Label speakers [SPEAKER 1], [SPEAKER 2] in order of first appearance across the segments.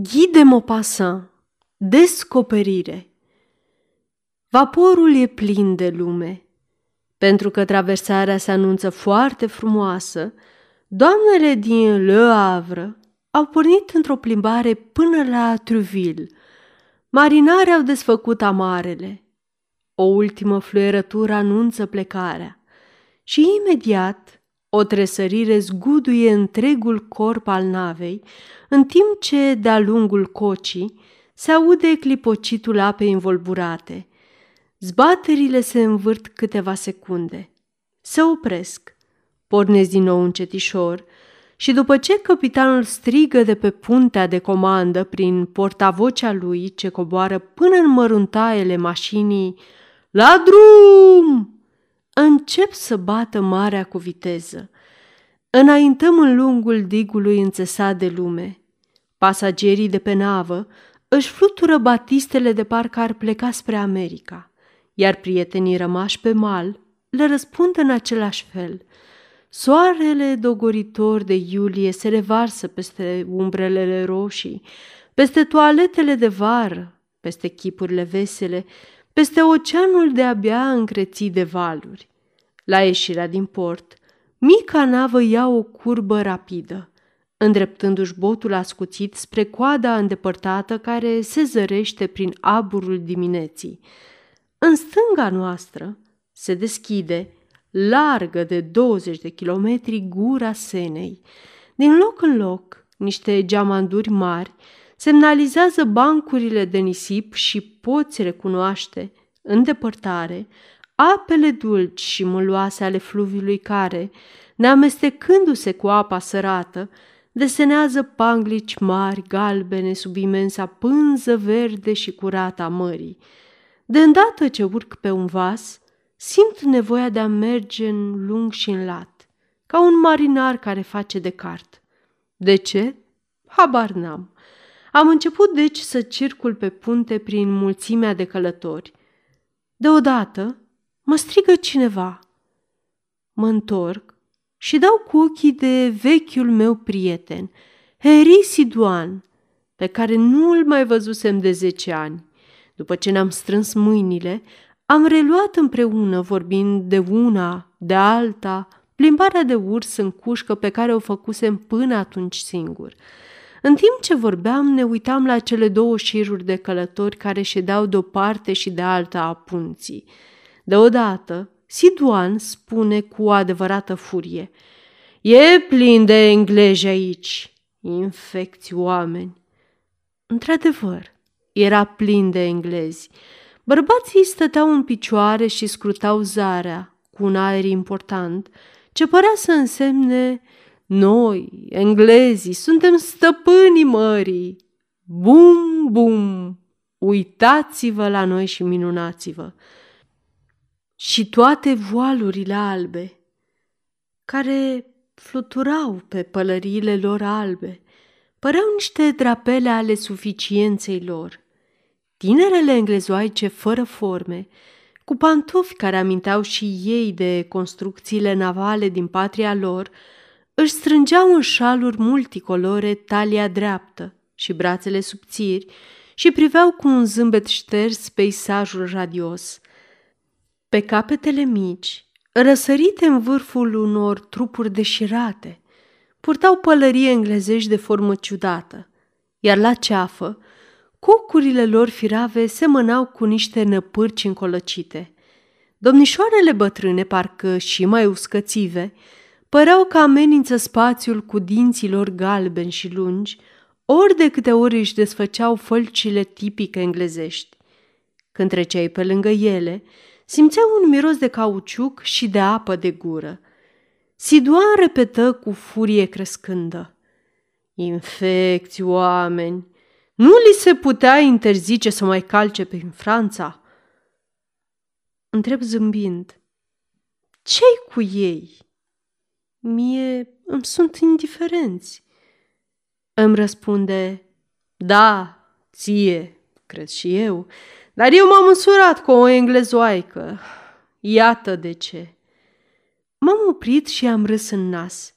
[SPEAKER 1] Guy de Maupassant Descoperire Vaporul e plin de lume. Pentru că traversarea se anunță foarte frumoasă, doamnele din Le Havre au pornit într-o plimbare până la Truville. Marinarii au desfăcut amarele. O ultimă fluierătură anunță plecarea și imediat o tresărire zguduie întregul corp al navei, în timp ce, de-a lungul cocii, se aude clipocitul apei învolburate. Zbaterile se învârt câteva secunde. Se opresc, pornesc din nou încetișor și după ce capitanul strigă de pe puntea de comandă prin portavocea lui ce coboară până în măruntaiele mașinii, La drum! Încep să bată marea cu viteză. Înaintăm în lungul digului înțesat de lume. Pasagerii de pe navă își flutură batistele de parcă ar pleca spre America, iar prietenii rămași pe mal le răspund în același fel. Soarele dogoritor de iulie se revarsă peste umbrelele roșii, peste toaletele de vară, peste chipurile vesele, peste oceanul de abia încrețit de valuri. La ieșirea din port, mica navă ia o curbă rapidă, îndreptându-și botul ascuțit spre coada îndepărtată care se zărește prin aburul dimineții. În stânga noastră se deschide, largă de 20 de kilometri, gura Senei. Din loc în loc, niște geamanduri mari semnalizează bancurile de nisip și poți recunoaște, în depărtare, apele dulci și mâloase ale fluviului care, neamestecându-se cu apa sărată, desenează panglici mari galbene sub imensa pânză verde și curată a mării. De îndată ce urc pe un vas, simt nevoia de a merge în lung și în lat, ca un marinar care face de cart. De ce? Habar n-am. Am început deci să circul pe punte prin mulțimea de călători. Deodată mă strigă cineva. Mă întorc și dau cu ochii de vechiul meu prieten, Henri Siduan, pe care nu îl mai văzusem de zece ani. După ce ne-am strâns mâinile, am reluat împreună, vorbind de una, de alta, plimbarea de urs în cușcă pe care o făcusem până atunci singur. În timp ce vorbeam, ne uitam la cele două șiruri de călători care ședeau de o parte și de alta a punții. Deodată, Siduan spune cu adevărată furie. E plin de englezi aici, infecți oameni. Într-adevăr, era plin de englezi. Bărbații stăteau în picioare și scrutau zarea cu un aer important, ce părea să însemne noi, englezii, suntem stăpânii mării. Bum, bum! Uitați-vă la noi și minunați-vă! Și toate voalurile albe, care fluturau pe pălăriile lor albe, păreau niște drapele ale suficienței lor. Tinerele englezoaice fără forme, cu pantofi care aminteau și ei de construcțiile navale din patria lor, își strângeau în șaluri multicolore talia dreaptă și brațele subțiri și priveau cu un zâmbet șters peisajul radios – pe capetele mici, răsărite în vârful unor trupuri deșirate, purtau pălărie englezești de formă ciudată, iar la ceafă, cocurile lor firave semănau cu niște năpârci încolăcite. Domnișoarele bătrâne, parcă și mai uscățive, păreau că amenință spațiul cu dinții lor galbeni și lungi, ori de câte ori își desfăceau fălcile tipice englezești. Când treceai pe lângă ele, simțea un miros de cauciuc și de apă de gură. Siduan repetă cu furie crescândă. Infecți, oameni! Nu li se putea interzice să mai calce prin Franța? Întreb zâmbind. Ce-i cu ei? Mie îmi sunt indiferenți. Îmi răspunde, da, ție, cred și eu, dar eu m-am însurat cu o englezoaică. Iată de ce. M-am oprit și am râs în nas.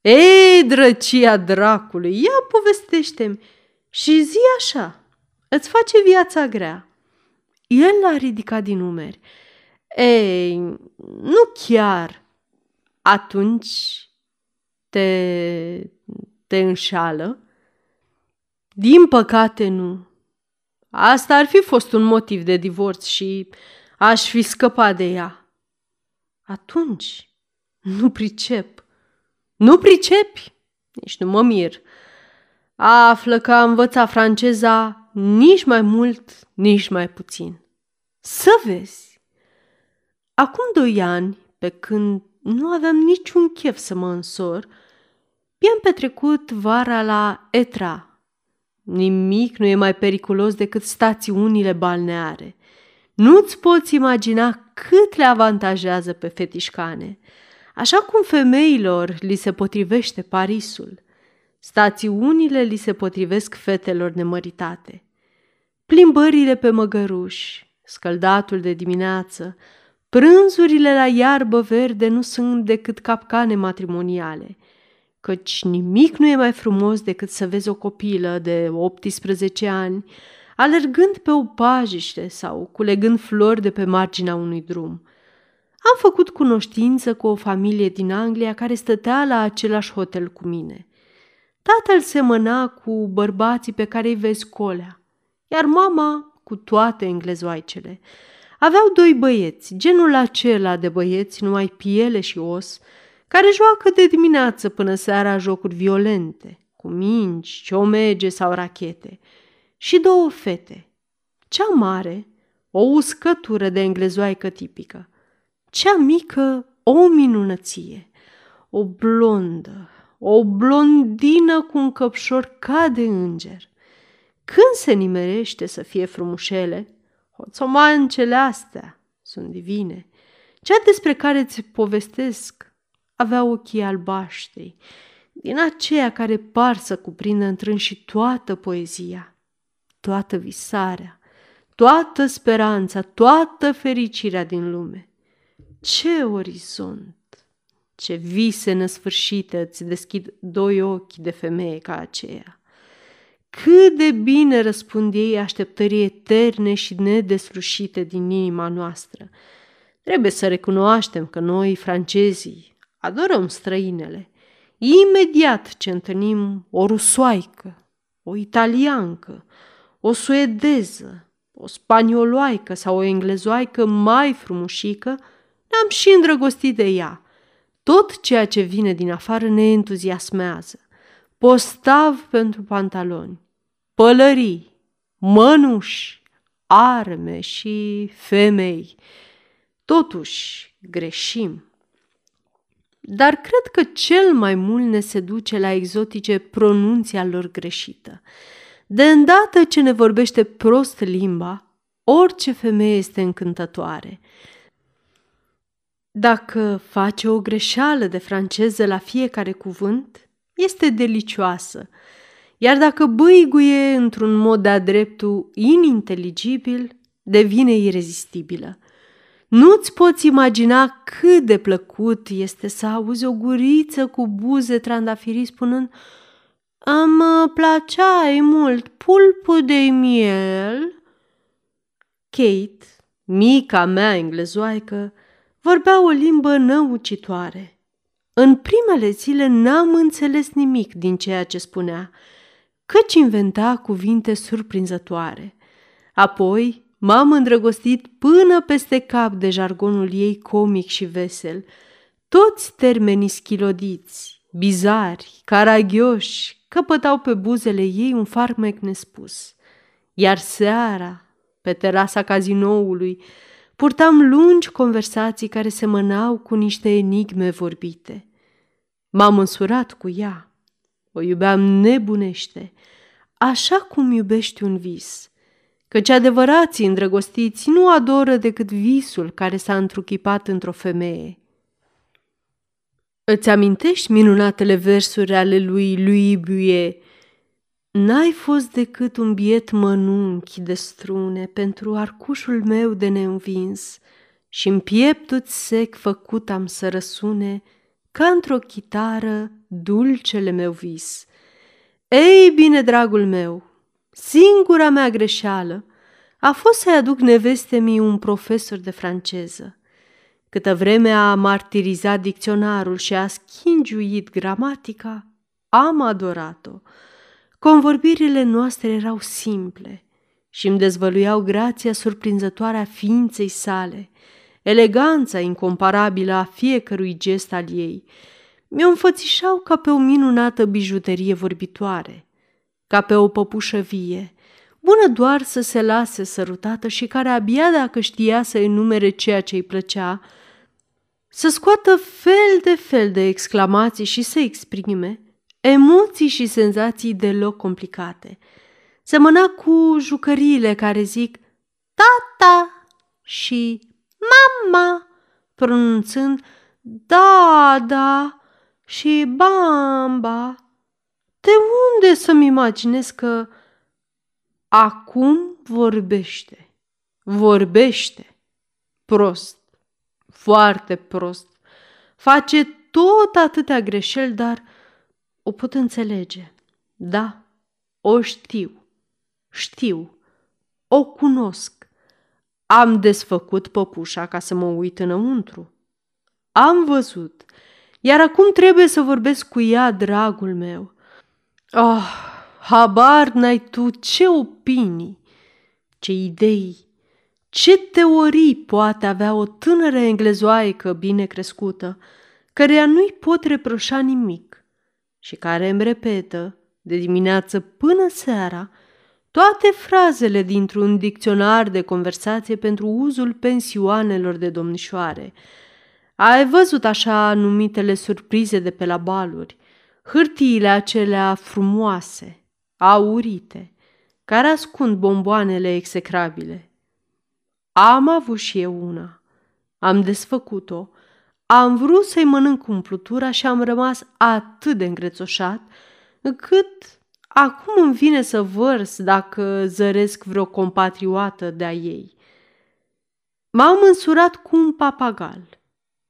[SPEAKER 1] Ei, drăcia dracului, ia povestește-mi, și zi așa, îți face viața grea. El l-a ridicat din umeri. Ei, nu chiar. Atunci te, te înșală? Din păcate nu. Asta ar fi fost un motiv de divorț și aș fi scăpat de ea. Atunci, nu pricep. Nu pricepi? Nici nu mă mir. Află că a învățat franceza nici mai mult, nici mai puțin. Să vezi! Acum doi ani, pe când nu aveam niciun chef să mă însor, i-am petrecut vara la Etra. Nimic nu e mai periculos decât stațiunile balneare. Nu-ți poți imagina cât le avantajează pe fetișcane. Așa cum femeilor li se potrivește Parisul, stațiunile li se potrivesc fetelor nemăritate. Plimbările pe măgăruși, scăldatul de dimineață, prânzurile la iarbă verde nu sunt decât capcane matrimoniale, căci nimic nu e mai frumos decât să vezi o copilă de 18 ani alergând pe o pajiște sau culegând flori de pe marginea unui drum. Am făcut cunoștință cu o familie din Anglia care stătea la același hotel cu mine. Tatăl semăna cu bărbații pe care îi vezi colea, iar mama cu toate englezoaicele. Aveau doi băieți, genul acela de băieți numai piele și os, care joacă de dimineață până seara jocuri violente, cu mingi, ciomege sau rachete – și două fete. Cea mare, o uscătură de englezoaică tipică. Cea mică, o minunăție. O blondă, o blondină cu un căpșor ca de înger. Când se nimerește să fie frumușele, hoțomancele astea sunt divine. Cea despre care ți povestesc avea ochii albaștri, din aceea care par să cuprindă întrânși toată poezia toată visarea, toată speranța, toată fericirea din lume. Ce orizont! Ce vise nesfârșite îți deschid doi ochi de femeie ca aceea! Cât de bine răspund ei așteptării eterne și nedeslușite din inima noastră. Trebuie să recunoaștem că noi, francezii, adorăm străinele. Imediat ce întâlnim o rusoaică, o italiancă, o suedeză, o spanioloaică sau o englezoaică mai frumușică, ne-am și îndrăgostit de ea. Tot ceea ce vine din afară ne entuziasmează. Postav pentru pantaloni, pălării, mănuși, arme și femei. Totuși, greșim. Dar cred că cel mai mult ne seduce la exotice pronunția lor greșită. De îndată ce ne vorbește prost limba, orice femeie este încântătoare. Dacă face o greșeală de franceză la fiecare cuvânt, este delicioasă, iar dacă băiguie într-un mod de-a dreptul ininteligibil, devine irezistibilă. Nu-ți poți imagina cât de plăcut este să auzi o guriță cu buze trandafirii spunând – îmi plăcea mult pulpul de miel. Kate, mica mea englezoaică, vorbea o limbă năucitoare. În primele zile n-am înțeles nimic din ceea ce spunea, căci inventa cuvinte surprinzătoare. Apoi m-am îndrăgostit până peste cap de jargonul ei comic și vesel, toți termenii schilodiți, bizari, caragioși, căpătau pe buzele ei un farmec nespus. Iar seara, pe terasa cazinoului, purtam lungi conversații care semănau cu niște enigme vorbite. M-am însurat cu ea. O iubeam nebunește, așa cum iubești un vis, căci adevărații îndrăgostiți nu adoră decât visul care s-a întruchipat într-o femeie. Îți amintești minunatele versuri ale lui lui Buie? N-ai fost decât un biet mănunchi de strune pentru arcușul meu de neînvins și în pieptul sec făcut am să răsune ca într-o chitară dulcele meu vis. Ei bine, dragul meu, Singura mea greșeală a fost să-i aduc neveste mi un profesor de franceză. Câtă vreme a martirizat dicționarul și a schingiuit gramatica, am adorat-o. Convorbirile noastre erau simple și îmi dezvăluiau grația surprinzătoare a ființei sale, eleganța incomparabilă a fiecărui gest al ei. Mi-o înfățișau ca pe o minunată bijuterie vorbitoare, ca pe o păpușă vie, bună doar să se lase sărutată și care abia dacă știa să enumere ceea ce îi plăcea, să scoată fel de fel de exclamații și să exprime emoții și senzații deloc complicate. Semăna cu jucăriile care zic tata și mama, pronunțând da, da și bamba. De unde să-mi imaginez că acum vorbește, vorbește, prost, foarte prost, face tot atâtea greșeli, dar o pot înțelege. Da, o știu, știu, o cunosc. Am desfăcut păpușa ca să mă uit înăuntru. Am văzut, iar acum trebuie să vorbesc cu ea, dragul meu. Oh, habar n-ai tu ce opinii, ce idei, ce teorii poate avea o tânără englezoaică bine crescută, căreia nu-i pot reproșa nimic și care îmi repetă, de dimineață până seara, toate frazele dintr-un dicționar de conversație pentru uzul pensioanelor de domnișoare. Ai văzut așa numitele surprize de pe la baluri, hârtiile acelea frumoase, aurite, care ascund bomboanele execrabile. Am avut și eu una. Am desfăcut-o, am vrut să-i mănânc umplutura și am rămas atât de îngrețoșat, încât acum îmi vine să vărs dacă zăresc vreo compatriotă de-a ei. M-am însurat cu un papagal,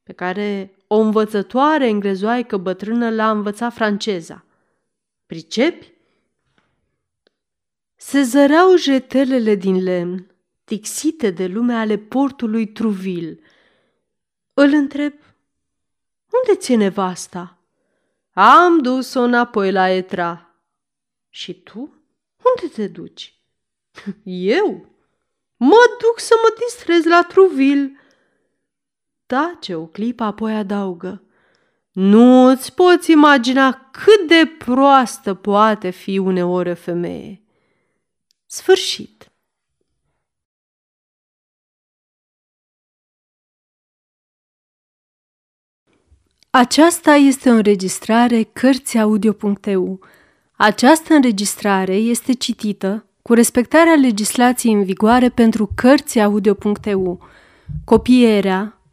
[SPEAKER 1] pe care o învățătoare englezoaică bătrână l-a învățat franceza. Pricepi? Se zăreau jetelele din lemn, tixite de lume ale portului Truville. Îl întreb, unde ți-e nevasta? Am dus-o înapoi la Etra. Și tu? Unde te duci? Eu? Mă duc să mă distrez la Truville. Tace o clipă, apoi adaugă. Nu îți poți imagina cât de proastă poate fi uneori o femeie. Sfârșit. Aceasta este o înregistrare Cărțiaudio.eu. Această înregistrare este citită cu respectarea legislației în vigoare pentru Cărțiaudio.eu. Copierea,